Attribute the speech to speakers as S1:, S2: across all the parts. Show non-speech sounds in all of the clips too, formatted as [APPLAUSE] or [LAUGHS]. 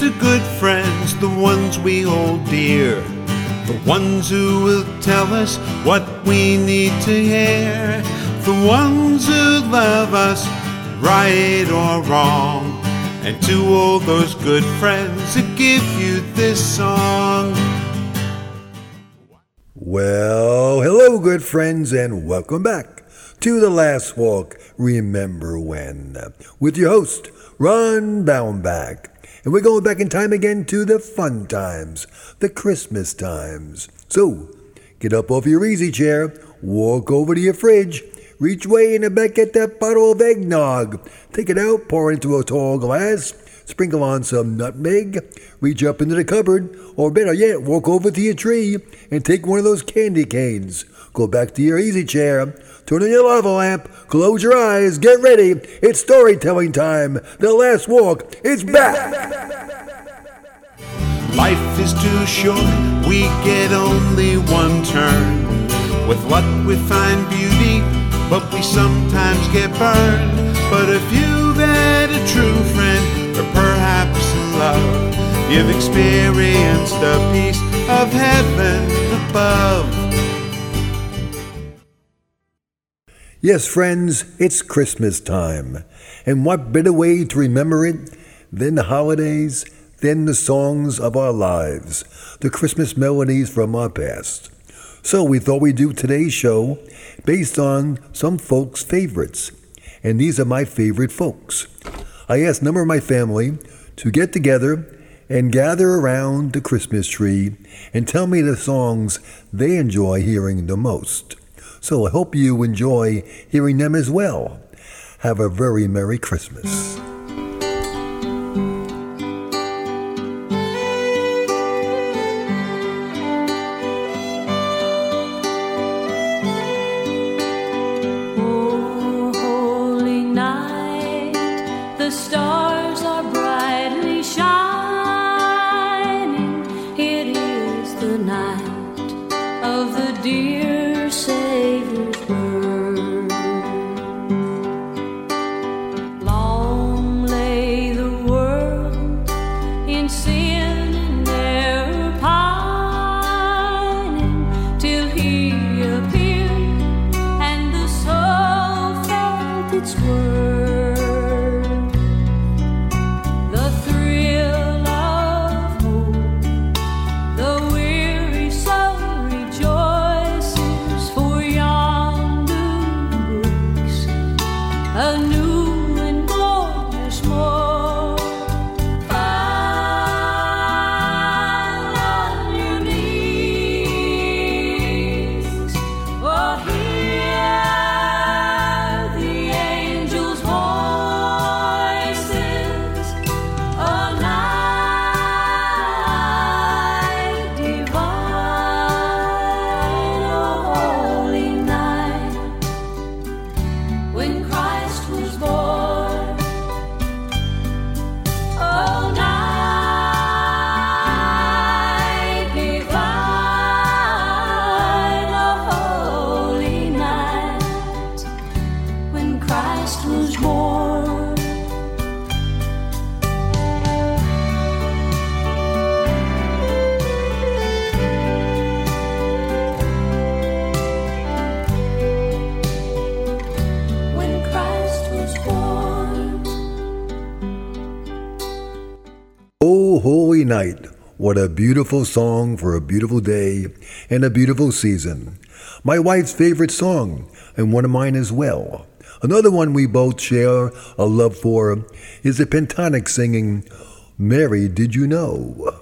S1: To good friends, the ones we hold dear, the ones who will tell us what we need to hear, the ones who love us, right or wrong, and to all those good friends who give you this song.
S2: Well, hello, good friends, and welcome back to The Last Walk. Remember When? With your host, Ron Baumbach. And we're going back in time again to the fun times, the Christmas times. So, get up off your easy chair, walk over to your fridge, reach way in the back, get that bottle of eggnog, take it out, pour it into a tall glass, sprinkle on some nutmeg, reach up into the cupboard, or better yet, walk over to your tree and take one of those candy canes. Go back to your easy chair, turn on your lava lamp, close your eyes, get ready. It's storytelling time. The last walk is back.
S1: Life is too short, we get only one turn. With luck, we find beauty, but we sometimes get burned. But if you've had a true friend, or perhaps in love, you've experienced the peace of heaven above.
S2: Yes, friends, it's Christmas time. And what better way to remember it than the holidays, than the songs of our lives, the Christmas melodies from our past. So we thought we'd do today's show based on some folks' favorites. And these are my favorite folks. I asked a number of my family to get together and gather around the Christmas tree and tell me the songs they enjoy hearing the most. So I hope you enjoy hearing them as well. Have a very Merry Christmas. What a beautiful song for a beautiful day and a beautiful season. My wife's favorite song, and one of mine as well. Another one we both share a love for is the Pentonic singing, Mary, Did You Know?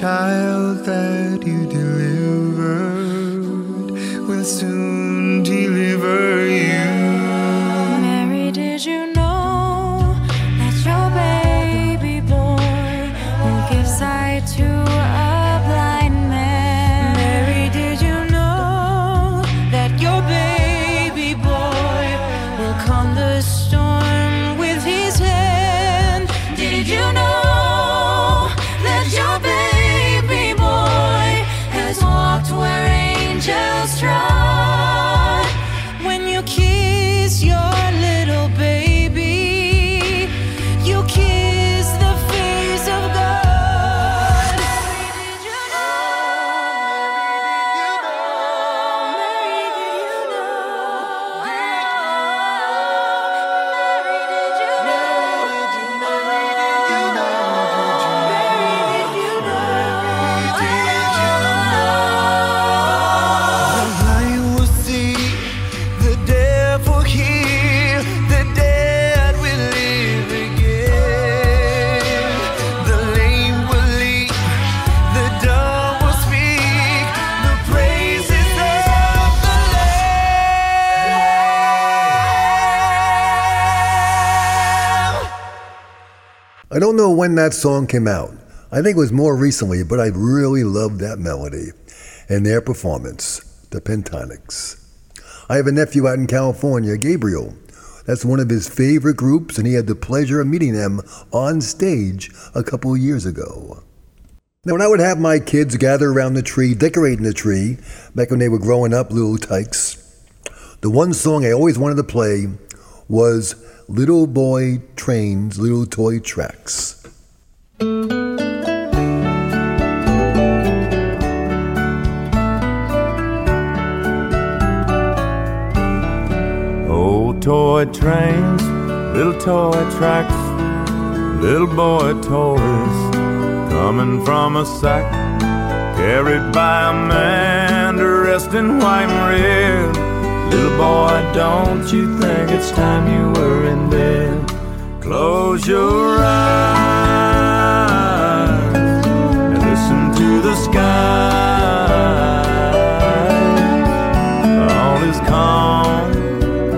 S3: Child
S4: when
S2: that song came out. I think it was more recently, but I really loved that melody and their performance, the Pentonics. I have a nephew out in California, Gabriel. That's one of his favorite groups, and he had the pleasure of meeting them on stage a couple of years ago. Now, when I would have my kids gather around the tree, decorating the tree, back when they were growing up, little tykes, the one song I always wanted to play was Little Boy Trains, Little Toy Tracks.
S5: Old toy trains, little toy tracks, little boy toys coming from a sack, carried by a man dressed in white and red. Little boy, don't you think it's time you were in bed? Close your eyes and listen to the sky. All is calm,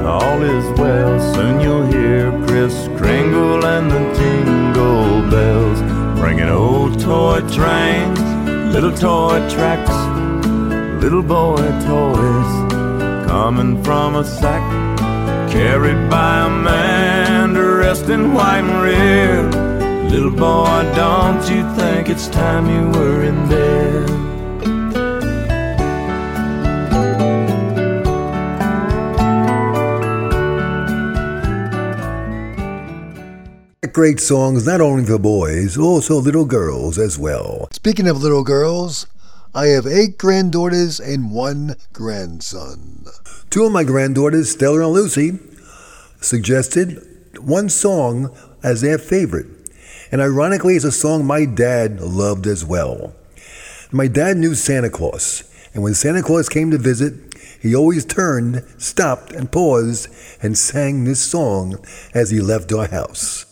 S5: all is well. Soon you'll hear Kris Kringle and the jingle bells, bringing old toy trains, little toy tracks, little boy toys, coming from a sack, carried by a man dressed in white and red. Little boy, don't you think it's time you were in bed?
S2: Great songs, not only for boys, also little girls as well. Speaking of little girls, I have eight granddaughters and one grandson. Two of my granddaughters, Stella and Lucy, suggested one song as their favorite. And ironically, it's a song my dad loved as well. My dad knew Santa Claus, and when Santa Claus came to visit, he always turned, stopped, and paused and sang this song as he left our house.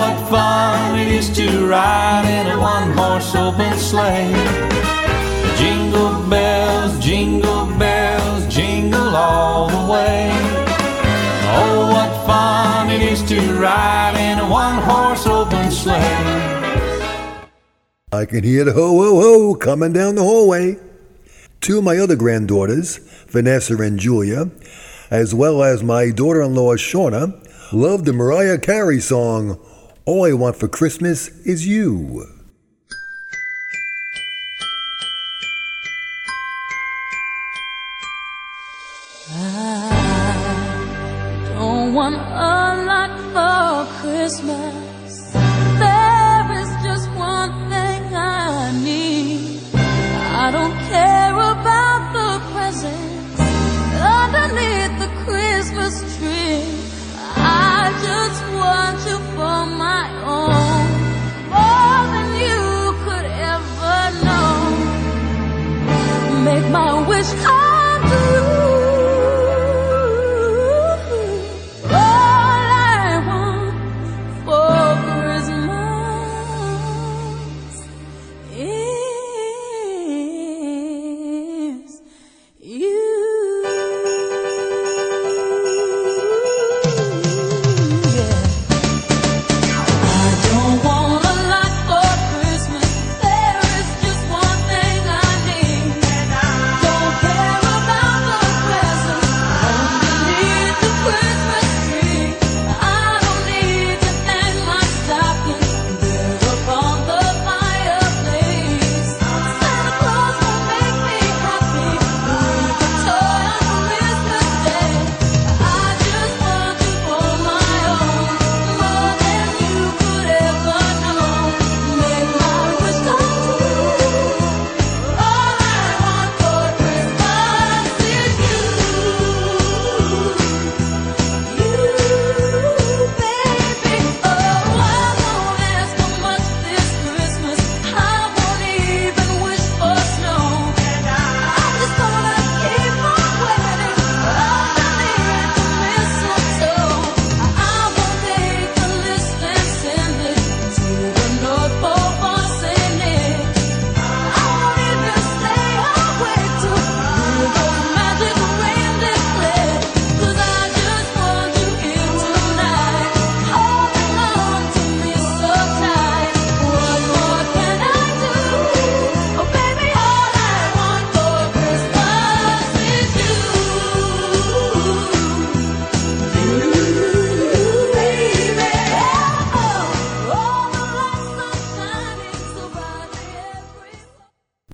S6: What fun it is to ride in a one horse open sleigh. Jingle bells, jingle bells, jingle all the way. Oh, what fun it is to ride in a one horse open sleigh.
S2: I can hear the ho ho ho coming down the hallway. Two of my other granddaughters, Vanessa and Julia, as well as my daughter in law, Shauna, love the Mariah Carey song, All I Want for Christmas Is You.
S7: I don't want a lot for Christmas. My wish. come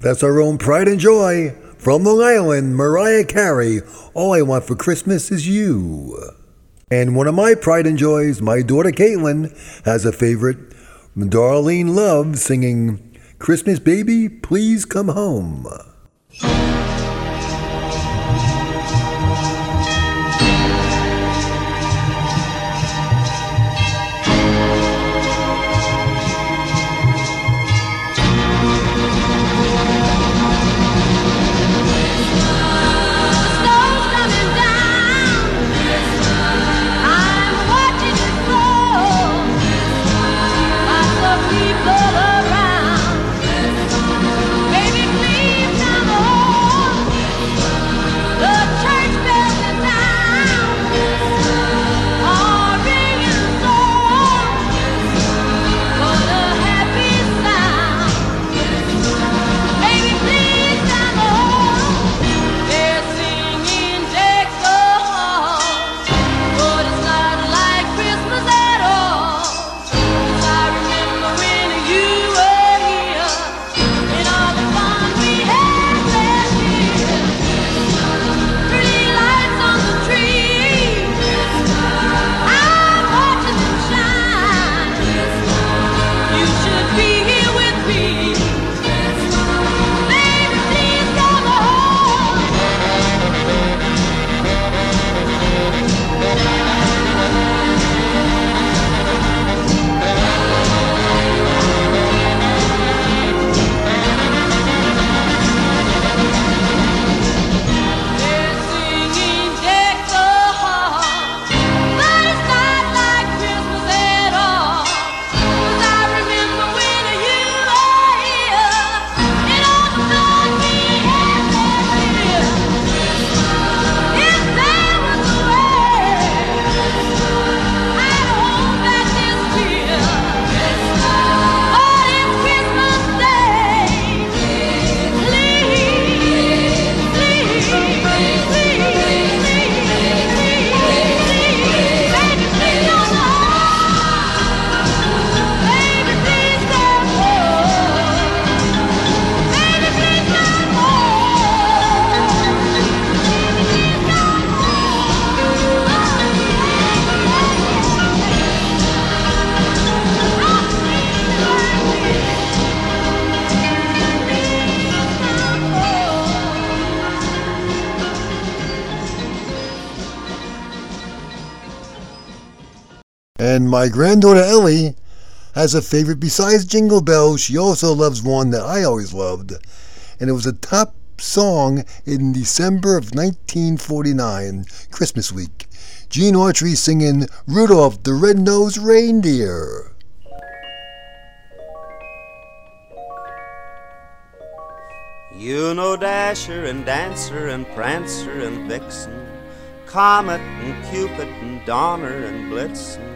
S2: That's our own pride and joy from Long Island, Mariah Carey. All I want for Christmas is you. And one of my pride and joys, my daughter Caitlin, has a favorite. Darlene Love's singing Christmas Baby, Please Come Home. My granddaughter Ellie has a favorite besides Jingle Bells. She also loves one that I always loved, and it was a top song in December of 1949, Christmas week. Gene Autry singing Rudolph the Red-Nosed Reindeer.
S8: You know Dasher and Dancer and Prancer and Vixen, Comet and Cupid and Donner and Blitzen.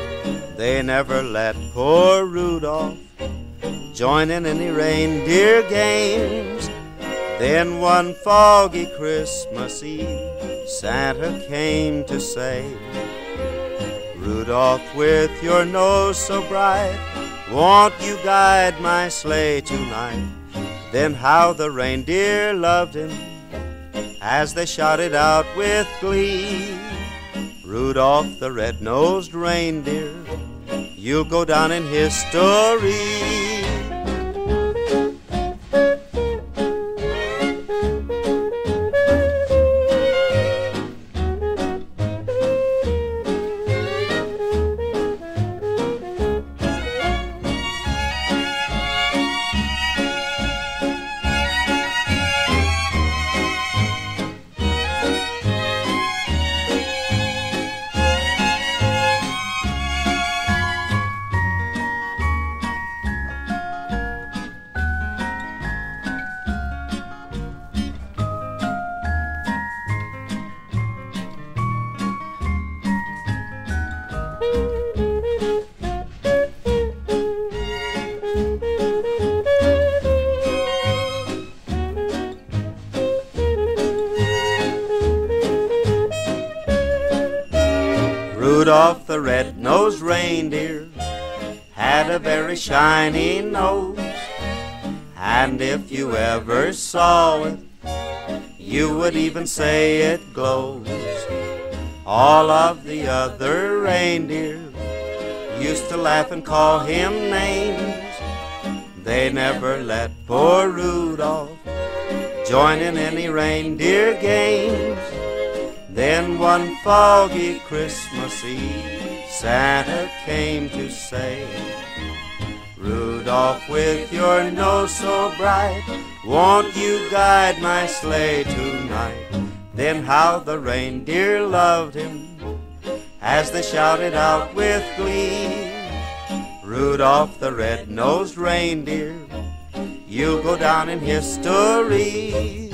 S8: They never let poor Rudolph join in any reindeer games. Then one foggy Christmas Eve, Santa came to say, Rudolph, with your nose so bright, won't you guide my sleigh tonight? Then how the reindeer loved him as they shouted out with glee. Rudolph the red-nosed reindeer, you'll go down in history. Shiny nose, and if you ever saw it, you would even say it glows. All of the other reindeer used to laugh and call him names. They never let poor Rudolph join in any reindeer games. Then one foggy Christmas Eve, Santa came to say, Rudolph, with your nose so bright, won't you guide my sleigh tonight? Then how the reindeer loved him as they shouted out with glee, Rudolph the red-nosed reindeer, you'll go down in history.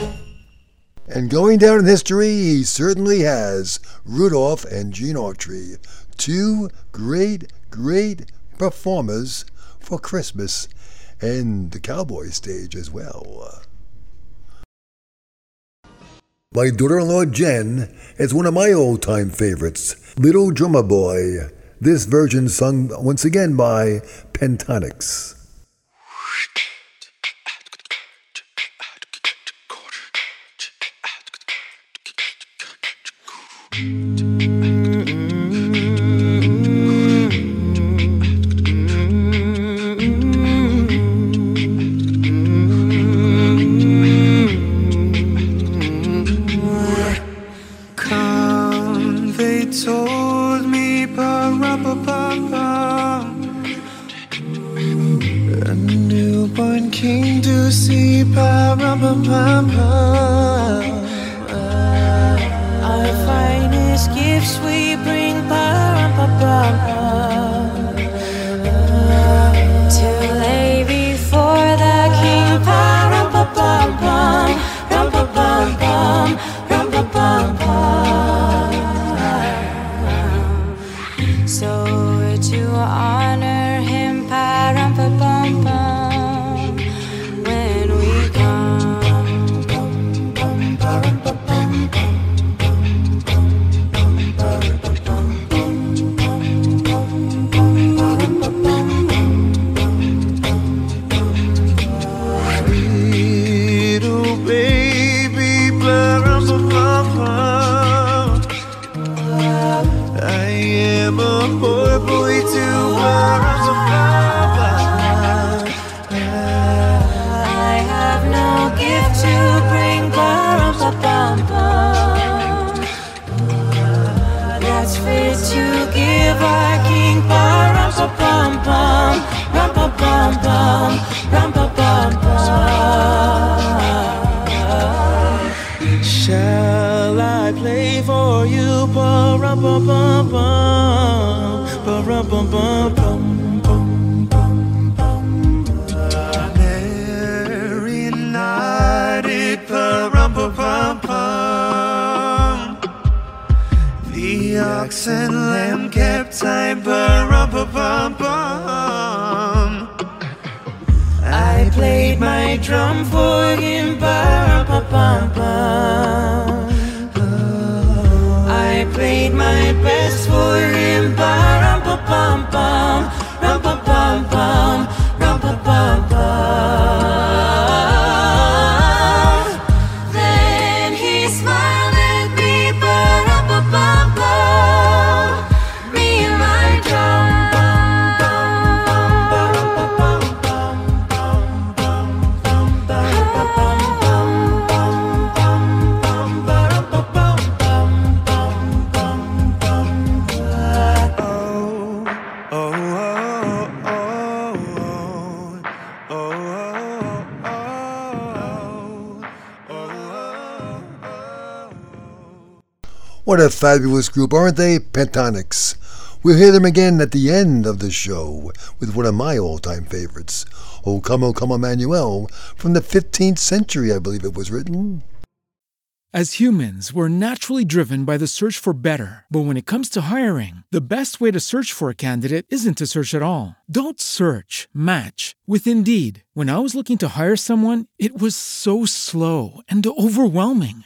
S2: And going down in history, he certainly has Rudolph and Gene Autry, two great, great performers for Christmas and the cowboy stage as well. My daughter in law Jen is one of my old time favorites, Little Drummer Boy. This version sung once again by
S9: Pentatonix. [LAUGHS] ox and lamb kept time, pa-rum-pa-bum-bum. I played my drum for him, ba-rum-pa-bum-bum. I my best for him, ba-rum-pa-bum-bum, rum-pa-bum-bum,
S2: Fabulous group, aren't they? Pentatonix. We'll hear them again at the end of the show with one of my all time favorites, O Come, O Come Emmanuel, from the 15th century, I believe it was written.
S10: As humans, we're naturally driven by the search for better. But when it comes to hiring, the best way to search for a candidate isn't to search at all. Don't search, match with Indeed. When I was looking to hire someone, it was so slow and overwhelming.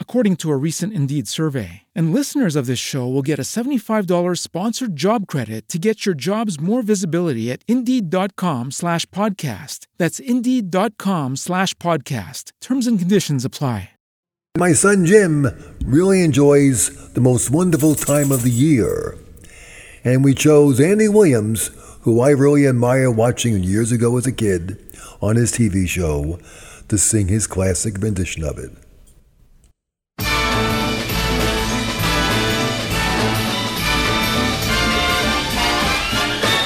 S10: according to a recent Indeed survey. And listeners of this show will get a $75 sponsored job credit to get your jobs more visibility at Indeed.com slash podcast. That's Indeed.com slash podcast. Terms and conditions apply.
S2: My son Jim really enjoys the most wonderful time of the year. And we chose Andy Williams, who I really admire watching years ago as a kid on his TV show, to sing his classic rendition of it.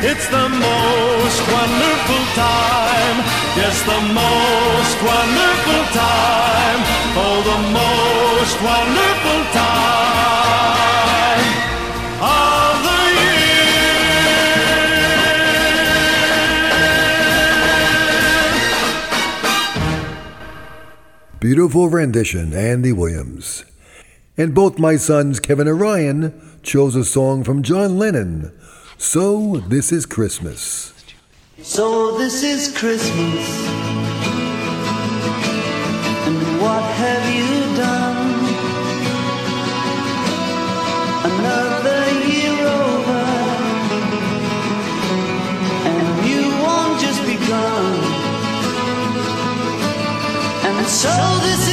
S11: It's the most wonderful time. Yes, the most wonderful time. Oh, the most wonderful time of the year.
S2: Beautiful rendition, Andy Williams. And both my sons, Kevin and Ryan, chose a song from John Lennon. So this is Christmas.
S12: So this is Christmas. And what have you done? Another year over. And you won't just begun. And so this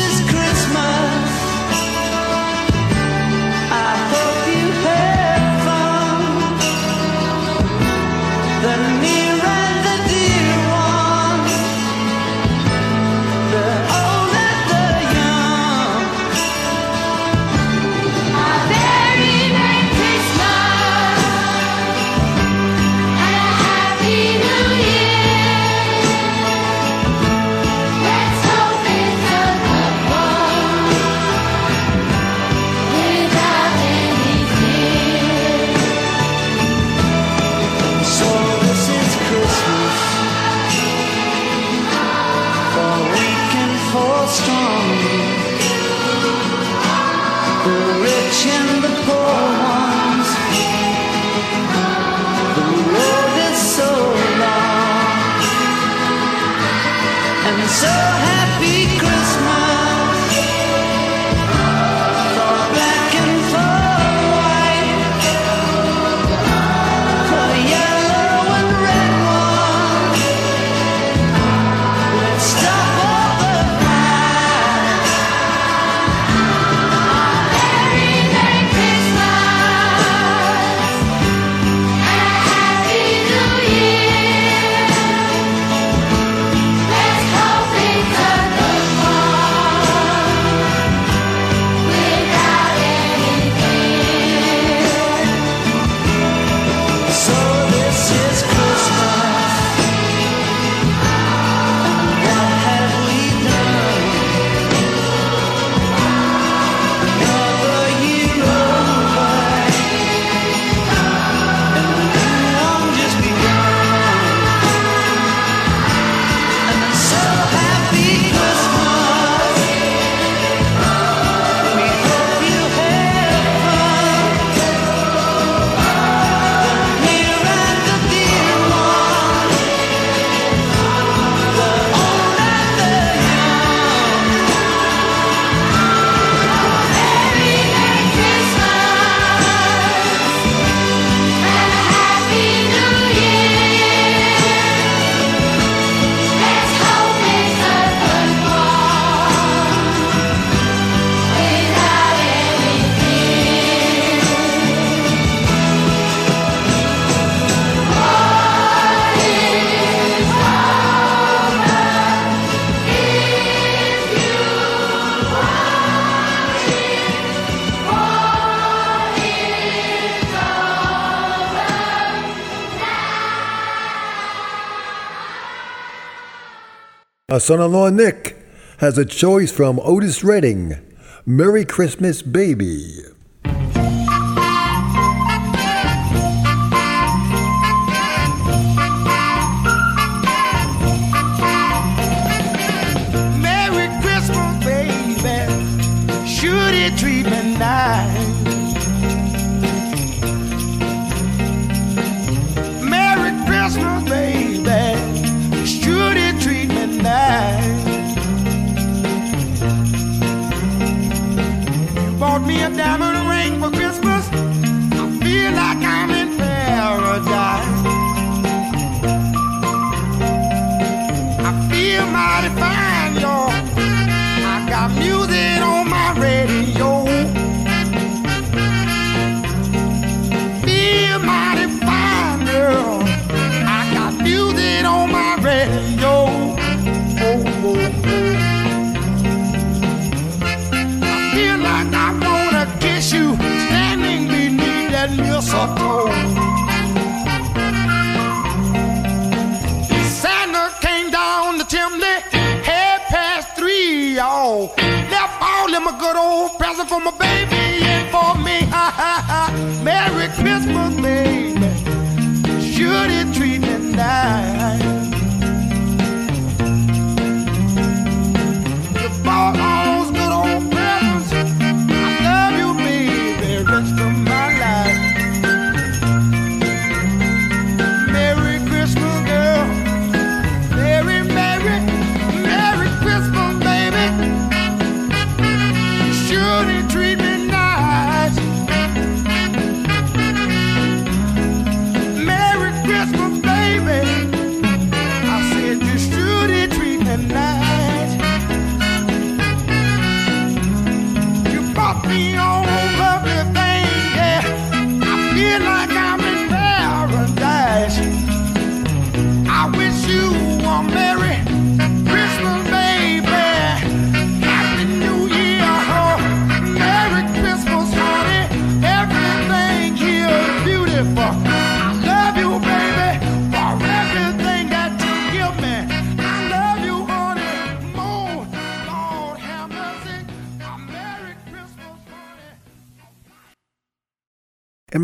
S2: Our son-in-law Nick has a choice from Otis Redding. Merry Christmas, baby.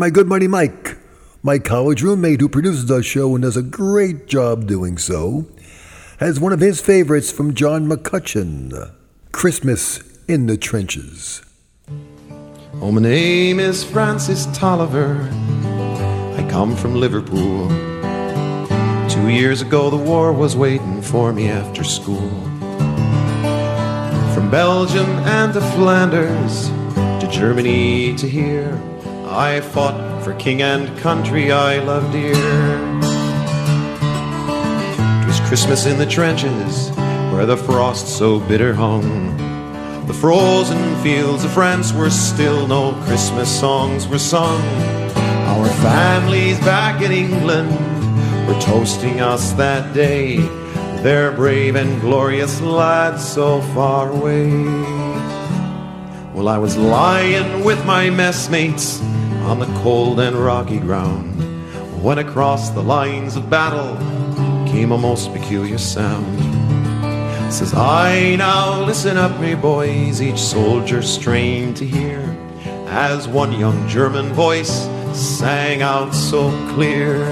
S13: My good
S2: buddy Mike, my college roommate who produces our show and does a great job doing so, has one of his favorites from John McCutcheon Christmas in the Trenches.
S14: Oh, my name is Francis Tolliver. I come from Liverpool. Two years ago, the war was waiting for me after school. From Belgium and to Flanders, to Germany to here, I fought for king and country I love dear. It was Christmas in the trenches, where the frost so bitter hung. The frozen fields of France were still, no Christmas songs were sung. Our families back in England were toasting us that day. Their brave and glorious lads so far away. Well, I was lying with my messmates on the cold and rocky ground when across the lines of battle came a most peculiar sound. Says I now listen up, me boys, each soldier strained to hear as one young German voice sang out so clear.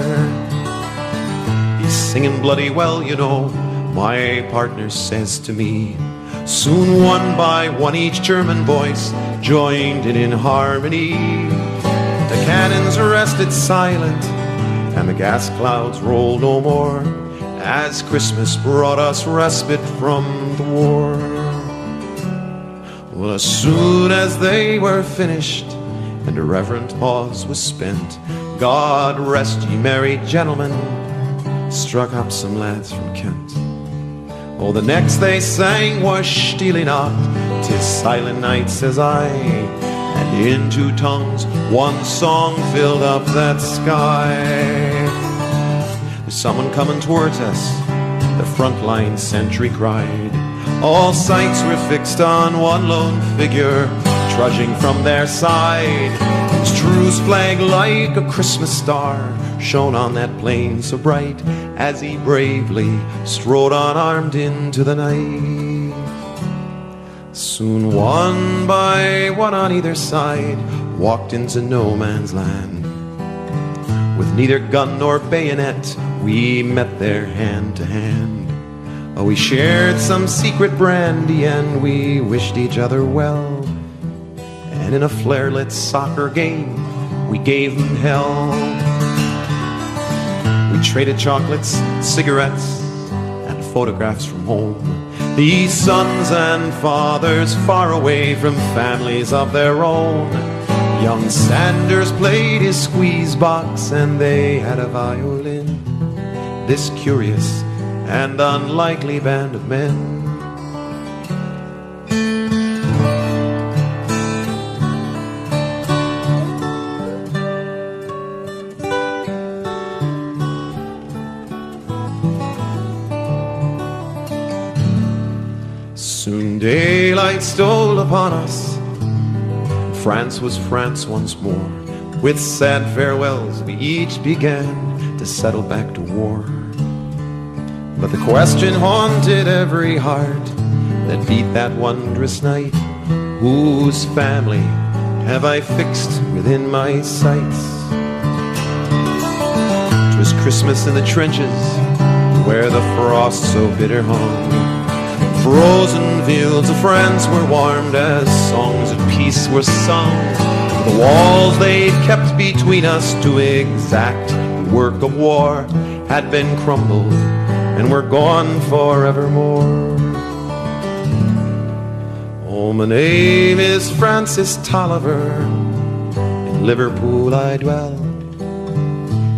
S14: He's singing bloody well, you know, my partner says to me. Soon one by one each German voice joined in in harmony. Cannons rested silent and the gas clouds rolled no more as Christmas brought us respite from the war. Well, as soon as they were finished and a reverent pause was spent, God rest ye merry gentlemen, struck up some lads from Kent. Oh, the next they sang was Stille Nacht, tis silent night, says I. In two tongues, one song filled up that sky. There's someone coming towards us, the front line sentry cried. All sights were fixed on one lone figure, trudging from their side. His truce flag, like a Christmas star, shone on that plain so bright as he bravely strode unarmed into the night. Soon, one by one on either side, walked into no man's land. With neither gun nor bayonet, we met there hand to hand. Oh, we shared some secret brandy and we wished each other well. And in a flare lit soccer game, we gave them hell. We traded chocolates, cigarettes, and photographs from home. These sons and fathers far away from families of their own. Young Sanders played his squeeze box and they had a violin. This curious and unlikely band of men. Stole upon us. France was France once more. With sad farewells, we each began to settle back to war. But the question haunted every heart that beat that wondrous night Whose family have I fixed within my sights? Twas Christmas in the trenches where the frost so bitter hung. Frozen fields of France were warmed as songs of peace were sung. The walls they'd kept between us to exact the work of war had been crumbled and were gone forevermore. Oh, my name is Francis Tolliver. In Liverpool I dwell.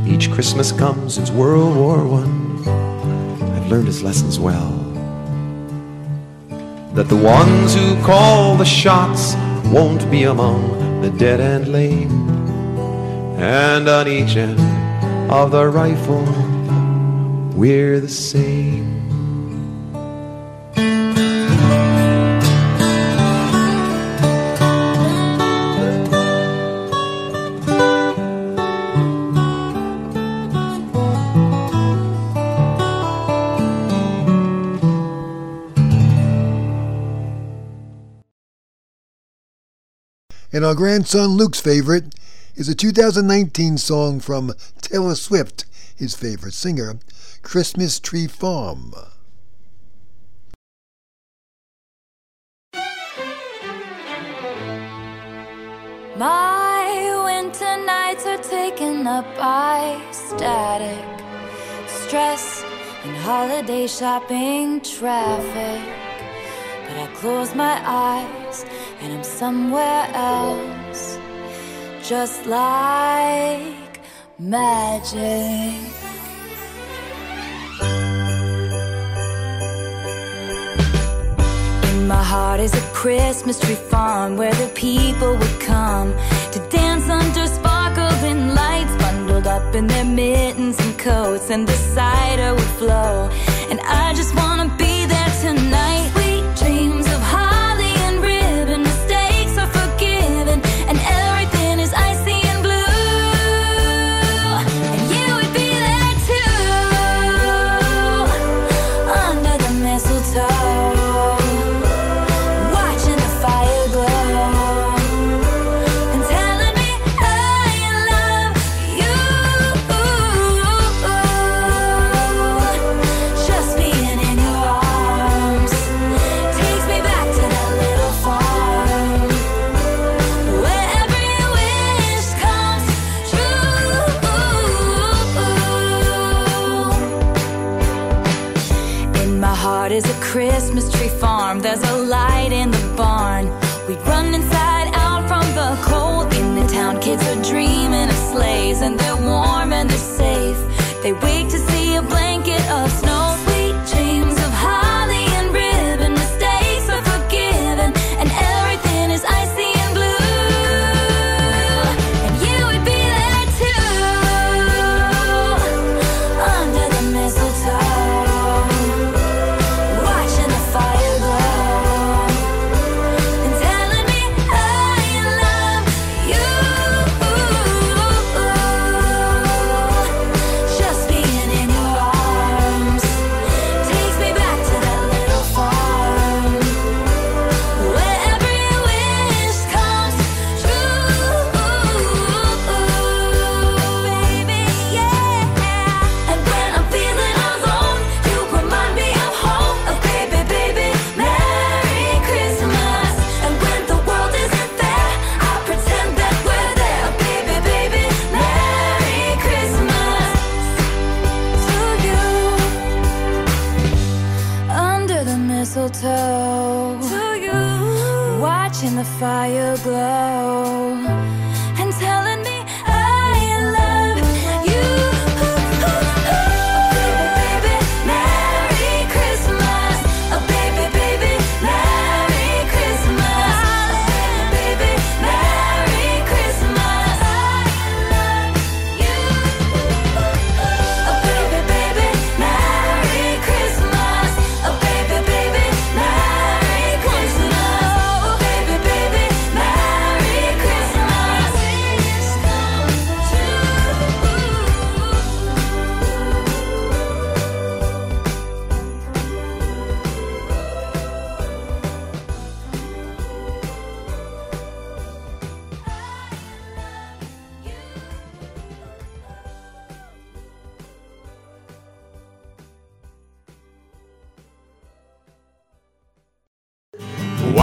S14: Each Christmas comes since World War One. I've learned his lessons well. That the ones who call the shots won't be among the dead and lame. And on each end of the rifle, we're the same.
S2: And our grandson Luke's favorite is a 2019 song from Taylor Swift, his favorite singer, Christmas Tree Farm.
S7: My winter nights are taken up by static, stress, and holiday shopping traffic. But I close my eyes and I'm somewhere else, just like magic. In my heart is a Christmas tree farm where the people would come to dance under sparkling lights, bundled up in their mittens and coats, and the cider would flow. And I just wanna be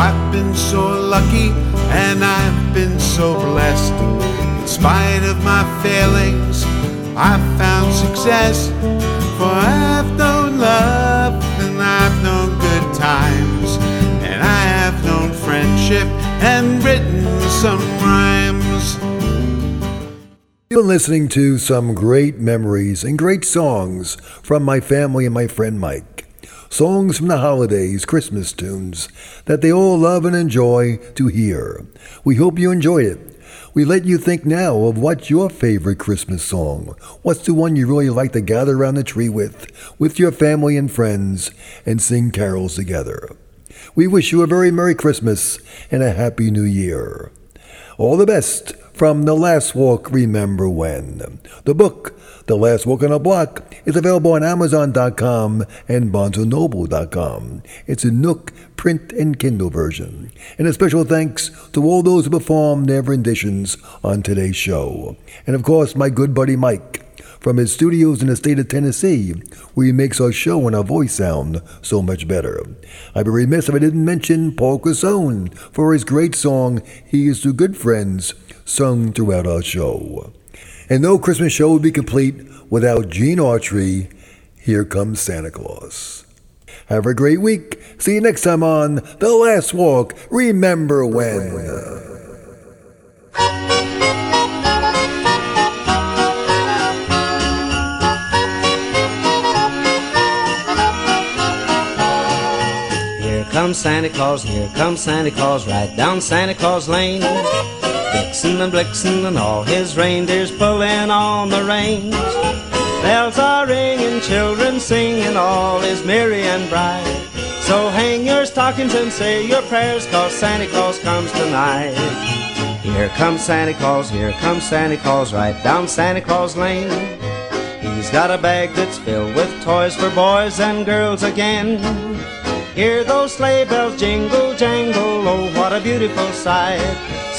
S3: I've been so lucky and I've been so blessed. In spite of my failings, I've found success. For I've known love and I've known good times. And I have known friendship and written some rhymes.
S2: You're listening to some great memories and great songs from my family and my friend Mike. Songs from the holidays, Christmas tunes that they all love and enjoy to hear. We hope you enjoyed it. We let you think now of what's your favorite Christmas song. What's the one you really like to gather around the tree with, with your family and friends, and sing carols together. We wish you a very Merry Christmas and a Happy New Year. All the best from The Last Walk Remember When. The book, The Last Walk on a Block, is available on Amazon.com and BarnesandNoble.com. It's a Nook print and Kindle version. And a special thanks to all those who performed their renditions on today's show. And of course, my good buddy Mike from his studios in the state of Tennessee, where he makes our show and our voice sound so much better. I'd be remiss if I didn't mention Paul Cusone for his great song, Here's to Good Friends, sung throughout our show. And no Christmas show would be complete without Gene Autry, Here Comes Santa Claus. Have a great week. See you next time on The Last Walk. Remember when.
S8: Here comes Santa Claus, here comes Santa Claus, right down Santa Claus Lane. Vixen and Blitzen and all his reindeers pulling on the reins. Bells are ringing, children singing, all is merry and bright. So hang your stockings and say your prayers, cause Santa Claus comes tonight. Here comes Santa Claus, here comes Santa Claus, right down Santa Claus Lane. He's got a bag that's filled with toys for boys and girls again. Hear those sleigh bells jingle, jangle, oh, what a beautiful sight.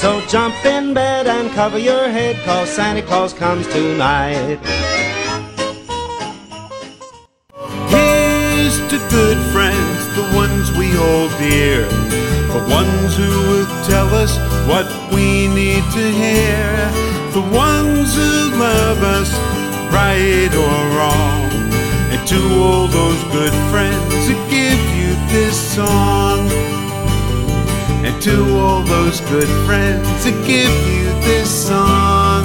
S8: So jump in bed and cover your head, cause Santa Claus comes tonight.
S3: Here's to good friends, the ones we hold dear, the ones who will tell us what we need to hear, the ones who love us, right or wrong, and to all those good friends who give you this song, and to all those good friends who give you this song.